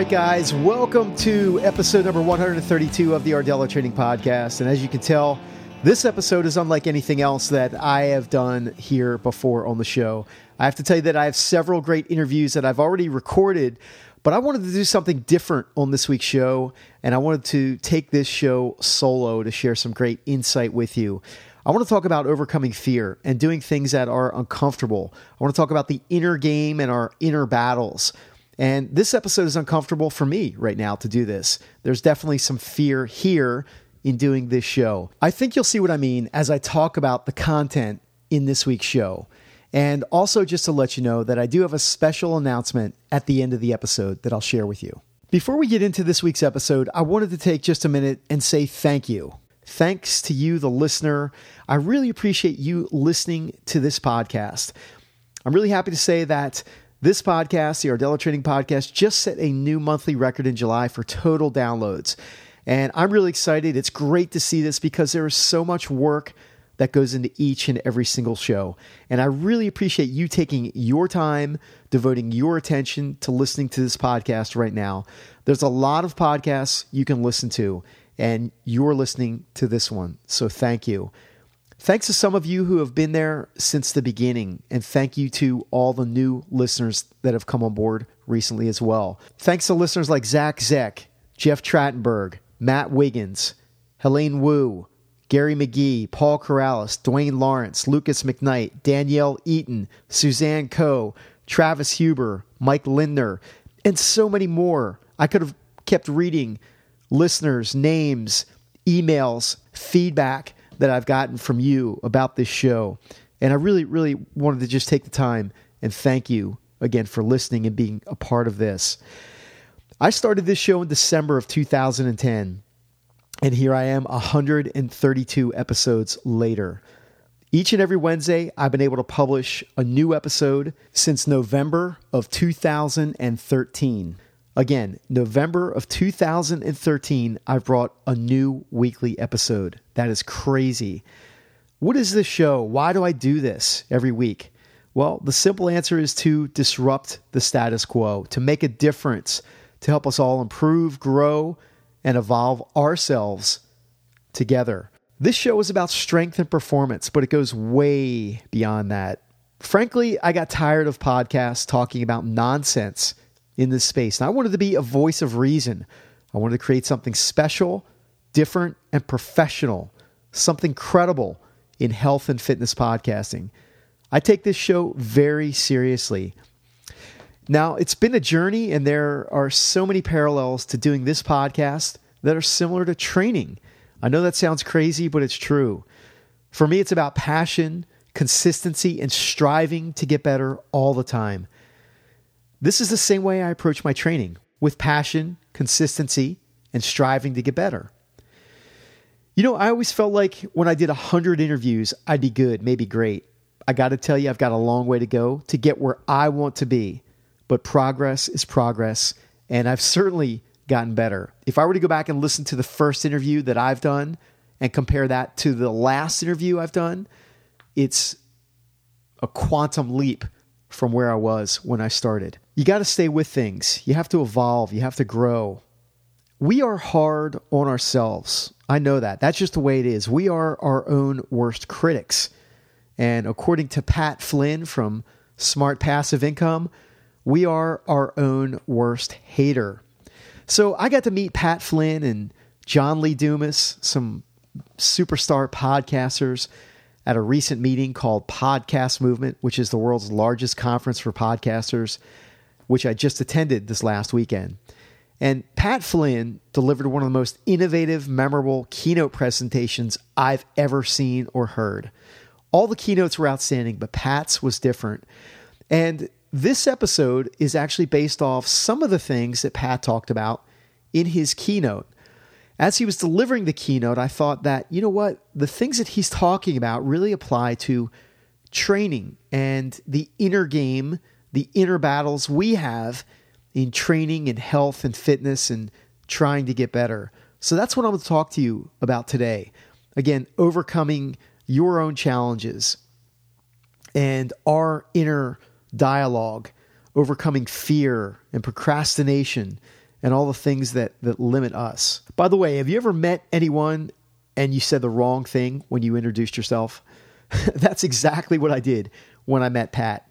right, guys, welcome to episode number 132 of the Rdella Training Podcast. And as you can tell, this episode is unlike anything else that I have done here before on the show. I have to tell you that I have several great interviews that I've already recorded, but I wanted to do something different on this week's show, and I wanted to take this show solo to share some great insight with you. I want to talk about overcoming fear and doing things that are uncomfortable. I want to talk about the inner game and our inner battles. And this episode is uncomfortable for me right now to do this. There's definitely some fear here in doing this show. I think you'll see what I mean as I talk about the content in this week's show. And also, just to let you know that I do have a special announcement at the end of the episode that I'll share with you. Before we get into this week's episode, I wanted to take just a minute and say thank you. Thanks to you, the listener. I really appreciate you listening to this podcast. I'm really happy to say that this podcast, the Rdella Training Podcast, just set a new monthly record in July for total downloads. And I'm really excited. It's great to see this because there is so much work that goes into each and every single show. And I really appreciate you taking your time, devoting your attention to listening to this podcast right now. There's a lot of podcasts you can listen to, and you're listening to this one. So thank you. Thanks to some of you who have been there since the beginning, and thank you to all the new listeners that have come on board recently as well. Thanks to listeners like Zach Zeck, Jeff Trattenberg, Matt Wiggins, Helene Wu, Gary McGee, Paul Corrales, Dwayne Lawrence, Lucas McKnight, Danielle Eaton, Suzanne Coe, Travis Huber, Mike Lindner, and so many more. I could have kept reading listeners' names, emails, feedback that I've gotten from you about this show. And I really, really wanted to just take the time and thank you again for listening and being a part of this. I started this show in December of 2010, and here I am 132 episodes later. Each and every Wednesday, I've been able to publish a new episode since November of 2013. Again, November of 2013, I've brought a new weekly episode. That is crazy. What is this show? Why do I do this every week? Well, the simple answer is to disrupt the status quo, to make a difference, to help us all improve, grow, and evolve ourselves together. This show is about strength and performance, but it goes way beyond that. Frankly, I got tired of podcasts talking about nonsense in this space. And I wanted to be a voice of reason. I wanted to create something special, different, and professional, something credible in health and fitness podcasting. I take this show very seriously. Now, it's been a journey, and there are so many parallels to doing this podcast that are similar to training. I know that sounds crazy, but it's true. For me, it's about passion, consistency, and striving to get better all the time. This is the same way I approach my training with passion, consistency, and striving to get better. You know, I always felt like when I did 100 interviews, I'd be good, maybe great. I got to tell you, I've got a long way to go to get where I want to be. But progress is progress, and I've certainly gotten better. If I were to go back and listen to the first interview that I've done and compare that to the last interview I've done, it's a quantum leap from where I was when I started. You got to stay with things. You have to evolve. You have to grow. We are hard on ourselves. I know that. That's just the way it is. We are our own worst critics. And according to Pat Flynn from Smart Passive Income, we are our own worst hater. So I got to meet Pat Flynn and John Lee Dumas, some superstar podcasters at a recent meeting called Podcast Movement, which is the world's largest conference for podcasters, which I just attended this last weekend. And Pat Flynn delivered one of the most innovative, memorable keynote presentations I've ever seen or heard. All the keynotes were outstanding, but Pat's was different. And this episode is actually based off some of the things that Pat talked about in his keynote as he was delivering the keynote, I thought that, you know what, the things that he's talking about really apply to training and the inner game, the inner battles we have in training and health and fitness and trying to get better. So that's what I'm going to talk to you about today. Again, overcoming your own challenges and our inner dialogue, overcoming fear and procrastination and all the things that, that limit us. By the way, have you ever met anyone and you said the wrong thing when you introduced yourself? That's exactly what I did when I met Pat.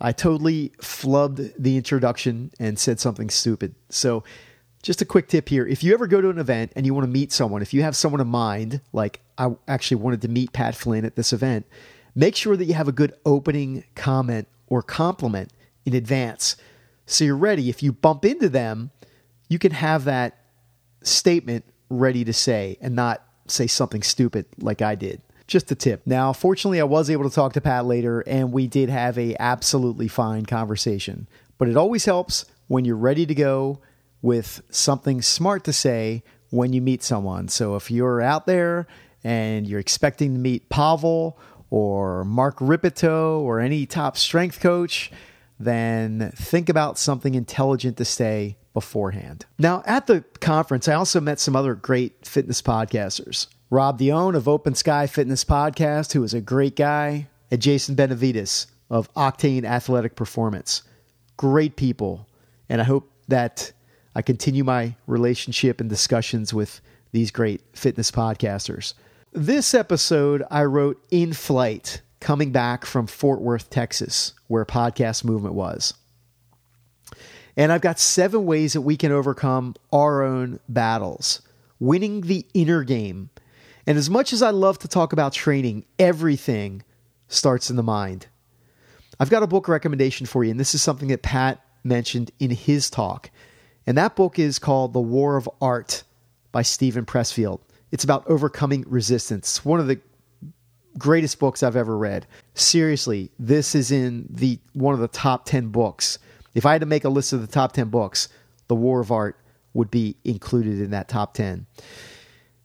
I totally flubbed the introduction and said something stupid. So, just a quick tip here if you ever go to an event and you want to meet someone, if you have someone in mind, like I actually wanted to meet Pat Flynn at this event, make sure that you have a good opening comment or compliment in advance. So you're ready. If you bump into them, you can have that statement ready to say and not say something stupid like I did. Just a tip. Now, fortunately, I was able to talk to Pat later, and we did have a absolutely fine conversation. But it always helps when you're ready to go with something smart to say when you meet someone. So if you're out there and you're expecting to meet Pavel or Mark Rippetoe or any top strength coach, then think about something intelligent to say beforehand. Now, at the conference, I also met some other great fitness podcasters. Rob Dionne of Open Sky Fitness Podcast, who is a great guy, and Jason Benavides of Octane Athletic Performance. Great people. And I hope that I continue my relationship and discussions with these great fitness podcasters. This episode I wrote in flight coming back from Fort Worth, Texas, where podcast movement was. And I've got seven ways that we can overcome our own battles, winning the inner game. And as much as I love to talk about training, everything starts in the mind. I've got a book recommendation for you, and this is something that Pat mentioned in his talk. And that book is called The War of Art by Steven Pressfield. It's about overcoming resistance. One of the greatest books I've ever read. Seriously, this is in the one of the top 10 books. If I had to make a list of the top 10 books, The War of Art would be included in that top 10.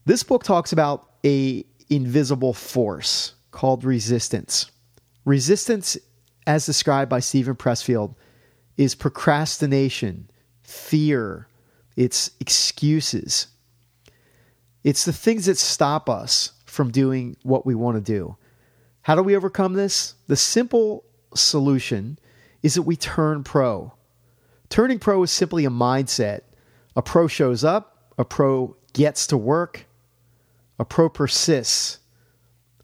This book talks about a invisible force called resistance. Resistance as described by Steven Pressfield is procrastination, fear, it's excuses. It's the things that stop us from doing what we want to do. How do we overcome this? The simple solution is that we turn pro. Turning pro is simply a mindset. A pro shows up, a pro gets to work, a pro persists,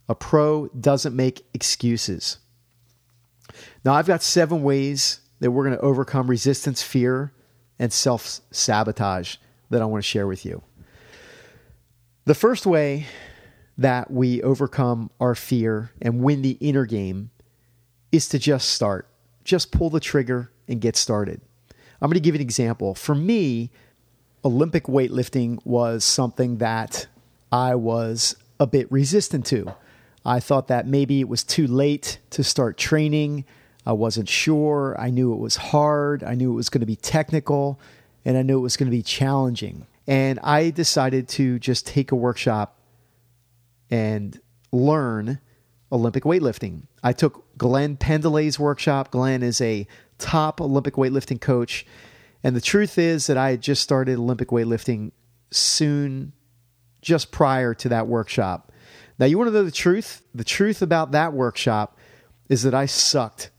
a pro doesn't make excuses. Now, I've got seven ways that we're going to overcome resistance, fear, and self sabotage that I want to share with you. The first way that we overcome our fear and win the inner game is to just start. Just pull the trigger and get started. I'm going to give you an example. For me, Olympic weightlifting was something that I was a bit resistant to. I thought that maybe it was too late to start training. I wasn't sure. I knew it was hard. I knew it was going to be technical and I knew it was going to be challenging. And I decided to just take a workshop and learn Olympic weightlifting. I took Glenn Pendlay's workshop. Glenn is a top Olympic weightlifting coach. And the truth is that I had just started Olympic weightlifting soon, just prior to that workshop. Now, you want to know the truth? The truth about that workshop is that I sucked.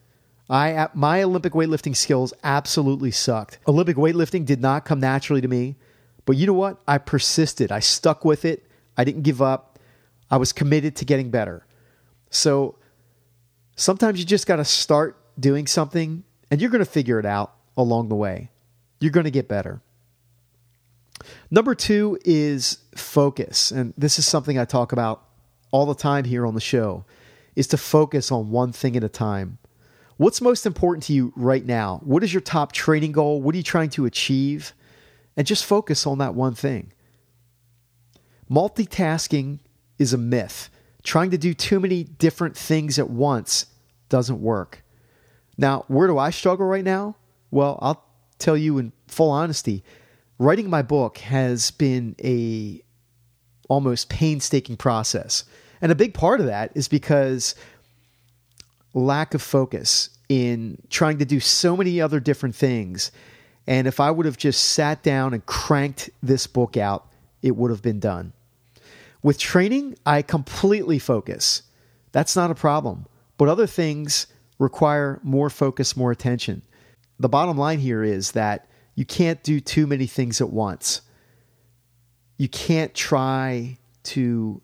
I my Olympic weightlifting skills absolutely sucked. Olympic weightlifting did not come naturally to me, but you know what? I persisted. I stuck with it. I didn't give up. I was committed to getting better. So sometimes you just got to start doing something and you're going to figure it out along the way. You're going to get better. Number two is focus. And this is something I talk about all the time here on the show is to focus on one thing at a time. What's most important to you right now? What is your top training goal? What are you trying to achieve? And just focus on that one thing. Multitasking is a myth. Trying to do too many different things at once doesn't work. Now, where do I struggle right now? Well, I'll tell you in full honesty, writing my book has been a almost painstaking process. And a big part of that is because lack of focus in trying to do so many other different things. And if I would have just sat down and cranked this book out, it would have been done. With training, I completely focus. That's not a problem. But other things require more focus, more attention. The bottom line here is that you can't do too many things at once. You can't try to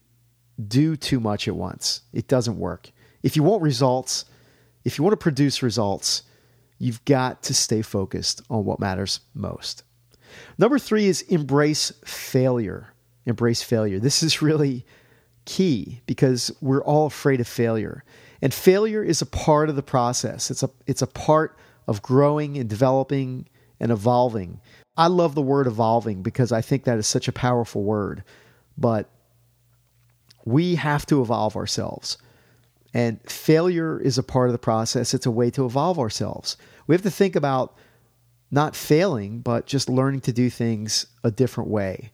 do too much at once. It doesn't work. If you want results, if you want to produce results, you've got to stay focused on what matters most. Number three is embrace failure. Embrace failure. This is really key because we're all afraid of failure. And failure is a part of the process. It's a it's a part of growing and developing and evolving. I love the word evolving because I think that is such a powerful word. But we have to evolve ourselves. And failure is a part of the process. It's a way to evolve ourselves. We have to think about not failing, but just learning to do things a different way.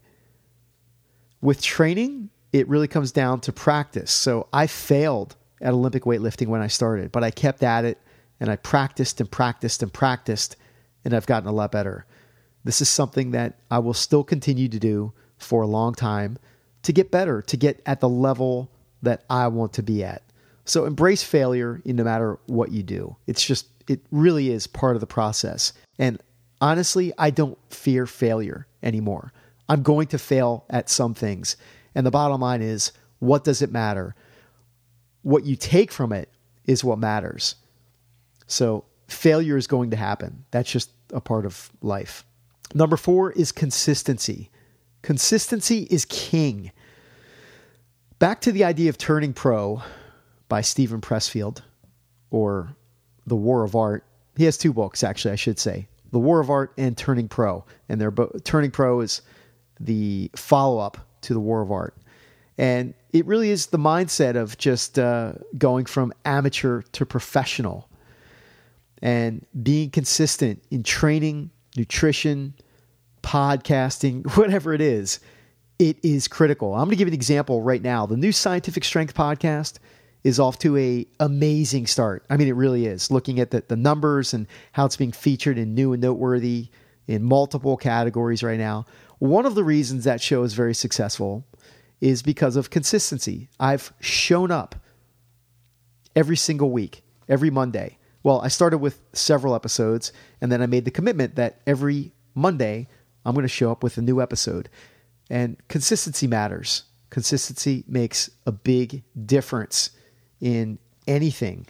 With training, it really comes down to practice. So I failed at Olympic weightlifting when I started, but I kept at it and I practiced and practiced and practiced, and I've gotten a lot better. This is something that I will still continue to do for a long time to get better, to get at the level that I want to be at. So embrace failure in no matter what you do. It's just, it really is part of the process. And honestly, I don't fear failure anymore. I'm going to fail at some things. And the bottom line is, what does it matter? What you take from it is what matters. So failure is going to happen. That's just a part of life. Number four is consistency. Consistency is king. Back to the idea of turning pro, by Steven Pressfield, or The War of Art. He has two books, actually, I should say The War of Art and Turning Pro. And they're both, Turning Pro is the follow up to The War of Art. And it really is the mindset of just uh, going from amateur to professional and being consistent in training, nutrition, podcasting, whatever it is. It is critical. I'm going to give an example right now. The new Scientific Strength podcast is off to a amazing start. I mean, it really is. Looking at the, the numbers and how it's being featured in new and noteworthy in multiple categories right now. One of the reasons that show is very successful is because of consistency. I've shown up every single week, every Monday. Well, I started with several episodes, and then I made the commitment that every Monday I'm going to show up with a new episode. And consistency matters. Consistency makes a big difference in anything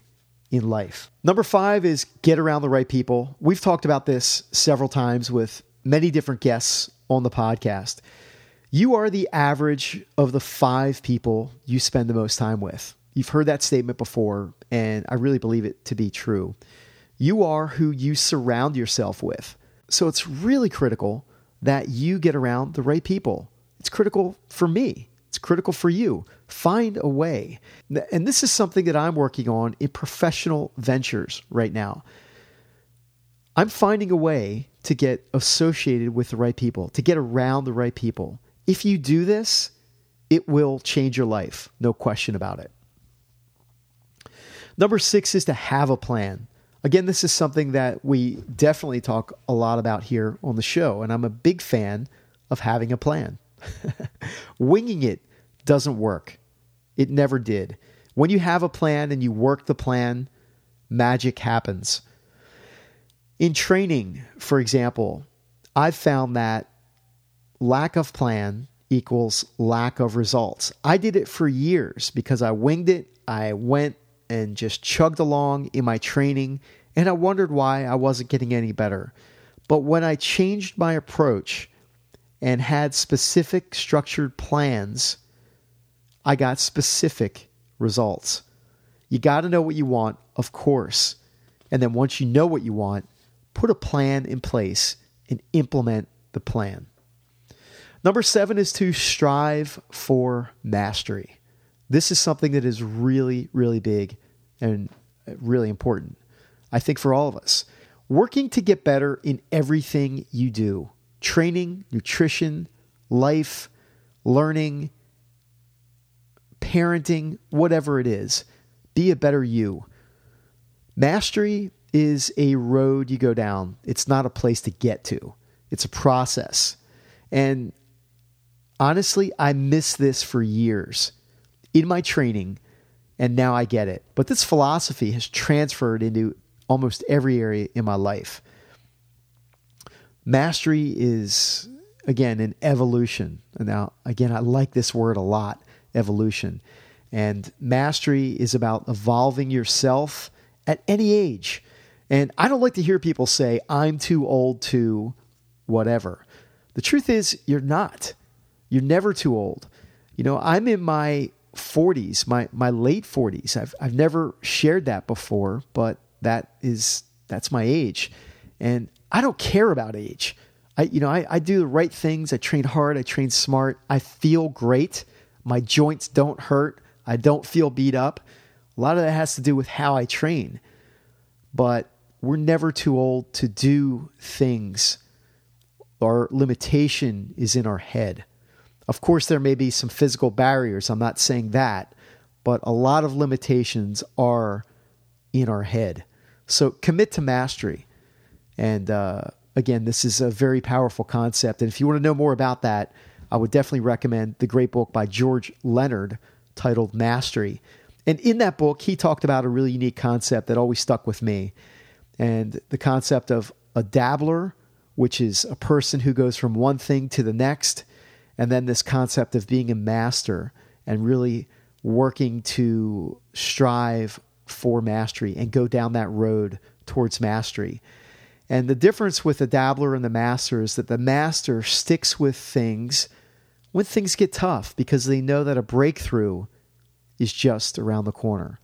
in life. Number five is get around the right people. We've talked about this several times with many different guests on the podcast. You are the average of the five people you spend the most time with. You've heard that statement before, and I really believe it to be true. You are who you surround yourself with. So it's really critical that you get around the right people. It's critical for me. It's critical for you. Find a way. And this is something that I'm working on in professional ventures right now. I'm finding a way to get associated with the right people, to get around the right people. If you do this, it will change your life, no question about it. Number six is to have a plan. Again, this is something that we definitely talk a lot about here on the show, and I'm a big fan of having a plan. Winging it doesn't work. It never did. When you have a plan and you work the plan, magic happens. In training, for example, I've found that lack of plan equals lack of results. I did it for years because I winged it. I went and just chugged along in my training, and I wondered why I wasn't getting any better. But when I changed my approach and had specific structured plans, I got specific results. You got to know what you want, of course. And then once you know what you want, put a plan in place and implement the plan. Number seven is to strive for mastery. This is something that is really, really big and really important, I think, for all of us. Working to get better in everything you do training, nutrition, life, learning, parenting, whatever it is. Be a better you. Mastery is a road you go down, it's not a place to get to, it's a process. And honestly, I missed this for years in my training, and now I get it. But this philosophy has transferred into almost every area in my life. Mastery is, again, an evolution. And now, again, I like this word a lot evolution. And mastery is about evolving yourself at any age. And I don't like to hear people say, I'm too old to whatever. The truth is, you're not. You're never too old. You know, I'm in my 40s, my, my late 40s. I've, I've never shared that before, but that is, that's my age. And I don't care about age. I, you know, I, I do the right things. I train hard. I train smart. I feel great. My joints don't hurt. I don't feel beat up. A lot of that has to do with how I train. But we're never too old to do things. Our limitation is in our head. Of course, there may be some physical barriers. I'm not saying that. But a lot of limitations are in our head. So commit to mastery. And uh, again, this is a very powerful concept. And if you want to know more about that, I would definitely recommend the great book by George Leonard titled Mastery. And in that book, he talked about a really unique concept that always stuck with me. And the concept of a dabbler, which is a person who goes from one thing to the next. And then this concept of being a master and really working to strive for mastery and go down that road towards mastery. And the difference with the dabbler and the master is that the master sticks with things when things get tough because they know that a breakthrough is just around the corner.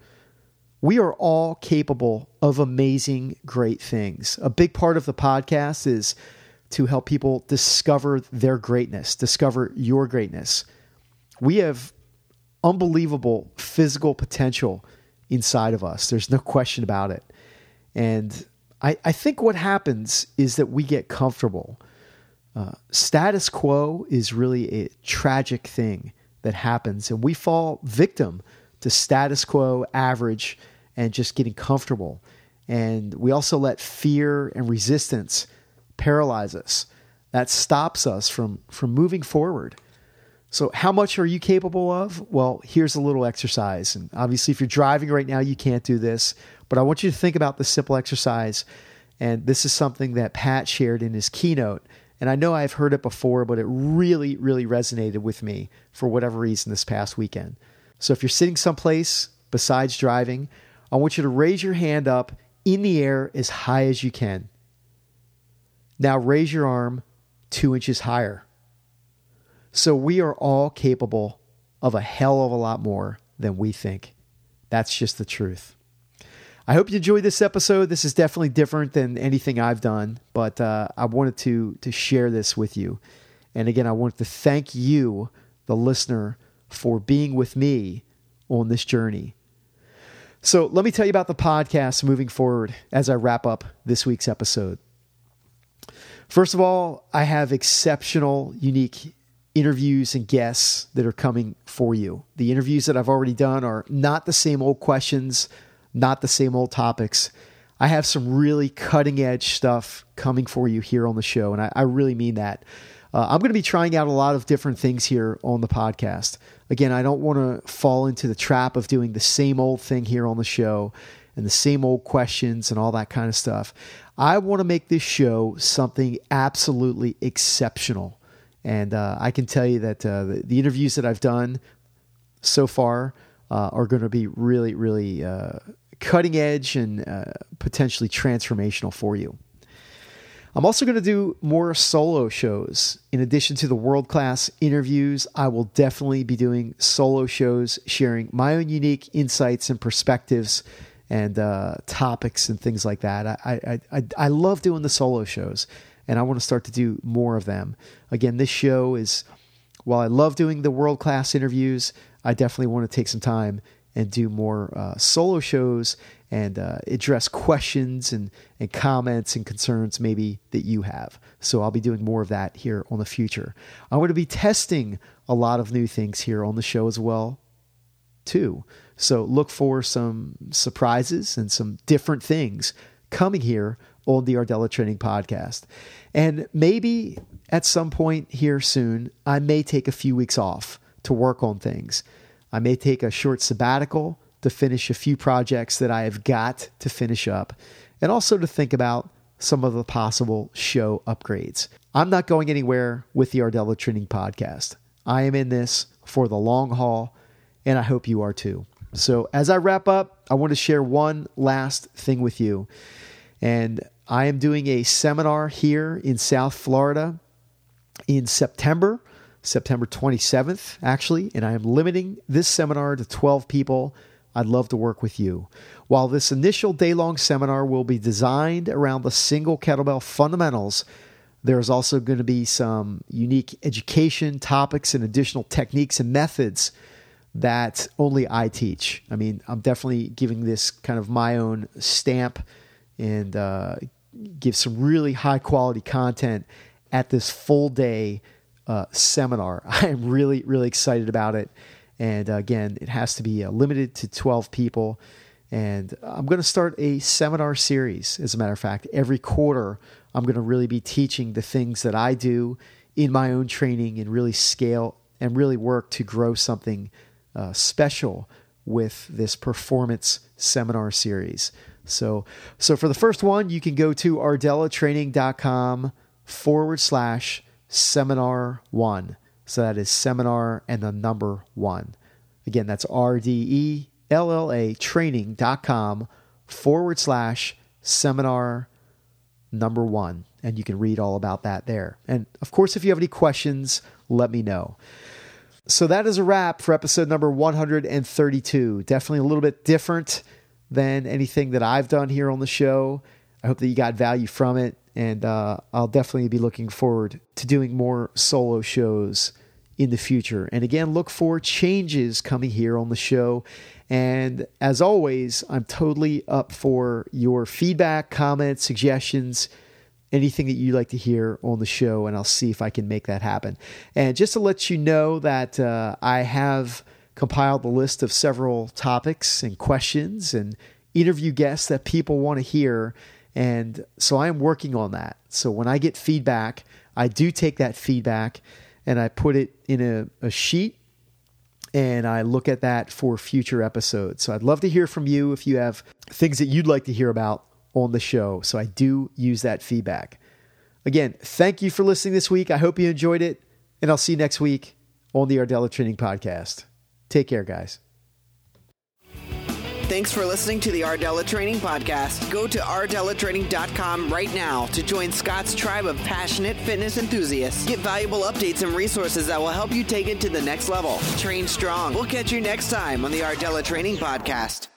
We are all capable of amazing, great things. A big part of the podcast is to help people discover their greatness, discover your greatness. We have unbelievable physical potential inside of us. There's no question about it. And I, I think what happens is that we get comfortable. Uh, status quo is really a tragic thing that happens, and we fall victim to status quo, average, and just getting comfortable. And we also let fear and resistance paralyze us. That stops us from, from moving forward. So, how much are you capable of? Well, here's a little exercise. And obviously, if you're driving right now, you can't do this, but I want you to think about this simple exercise. And this is something that Pat shared in his keynote. And I know I've heard it before, but it really, really resonated with me for whatever reason this past weekend. So, if you're sitting someplace besides driving, I want you to raise your hand up in the air as high as you can. Now, raise your arm two inches higher. So we are all capable of a hell of a lot more than we think. That's just the truth. I hope you enjoyed this episode. This is definitely different than anything I've done, but uh, I wanted to to share this with you. And again, I want to thank you, the listener, for being with me on this journey. So let me tell you about the podcast moving forward as I wrap up this week's episode. First of all, I have exceptional, unique interviews and guests that are coming for you. The interviews that I've already done are not the same old questions, not the same old topics. I have some really cutting edge stuff coming for you here on the show, and I, I really mean that. Uh, I'm going to be trying out a lot of different things here on the podcast. Again, I don't want to fall into the trap of doing the same old thing here on the show and the same old questions and all that kind of stuff. I want to make this show something absolutely exceptional. And uh, I can tell you that uh, the, the, interviews that I've done so far uh, are going to be really, really uh, cutting edge and uh, potentially transformational for you. I'm also going to do more solo shows. In addition to the world class interviews, I will definitely be doing solo shows, sharing my own unique insights and perspectives and uh, topics and things like that. I, I, I, I love doing the solo shows and I want to start to do more of them. Again, this show is, while I love doing the world class interviews, I definitely want to take some time and do more uh, solo shows and uh, address questions and, and comments and concerns maybe that you have. So I'll be doing more of that here on the future. I'm going to be testing a lot of new things here on the show as well, too. So look for some surprises and some different things coming here on the Rdella Training Podcast. And maybe at some point here soon, I may take a few weeks off to work on things. I may take a short sabbatical to finish a few projects that I have got to finish up, and also to think about some of the possible show upgrades. I'm not going anywhere with the Rdella Training Podcast. I am in this for the long haul, and I hope you are too. So, as I wrap up, I want to share one last thing with you. And I am doing a seminar here in South Florida in September, September 27th, actually, and I am limiting this seminar to 12 people. I'd love to work with you. While this initial day long seminar will be designed around the single kettlebell fundamentals, there's also going to be some unique education topics and additional techniques and methods that only I teach. I mean, I'm definitely giving this kind of my own stamp and uh, give some really high quality content at this full day uh, seminar. I am really, really excited about it. And uh, again, it has to be uh, limited to 12 people. And I'm going to start a seminar series, as a matter of fact. Every quarter, I'm going to really be teaching the things that I do in my own training and really scale and really work to grow something uh, special with this performance seminar series. So, so for the first one, you can go to rdellatraining.com forward slash seminar one. So that is seminar and the number one. Again, that's R D E L L A training.com forward slash seminar number one. And you can read all about that there. And of course, if you have any questions, let me know. So that is a wrap for episode number 132. Definitely a little bit different than anything that I've done here on the show. I hope that you got value from it. And uh, I'll definitely be looking forward to doing more solo shows in the future. And again, look for changes coming here on the show. And as always, I'm totally up for your feedback, comments, suggestions, anything that you'd like to hear on the show, and I'll see if I can make that happen. And just to let you know that uh, I have compiled a list of several topics and questions and interview guests that people want to hear. And so I am working on that. So when I get feedback, I do take that feedback and I put it in a, a sheet and I look at that for future episodes. So I'd love to hear from you if you have things that you'd like to hear about on the show. So I do use that feedback. Again, thank you for listening this week. I hope you enjoyed it, and I'll see you next week on the Rdella Training Podcast. Take care, guys. Thanks for listening to the Rdella Training Podcast. Go to rdellatraining.com right now to join Scott's tribe of passionate fitness enthusiasts. Get valuable updates and resources that will help you take it to the next level. Train strong. We'll catch you next time on the Rdella Training Podcast.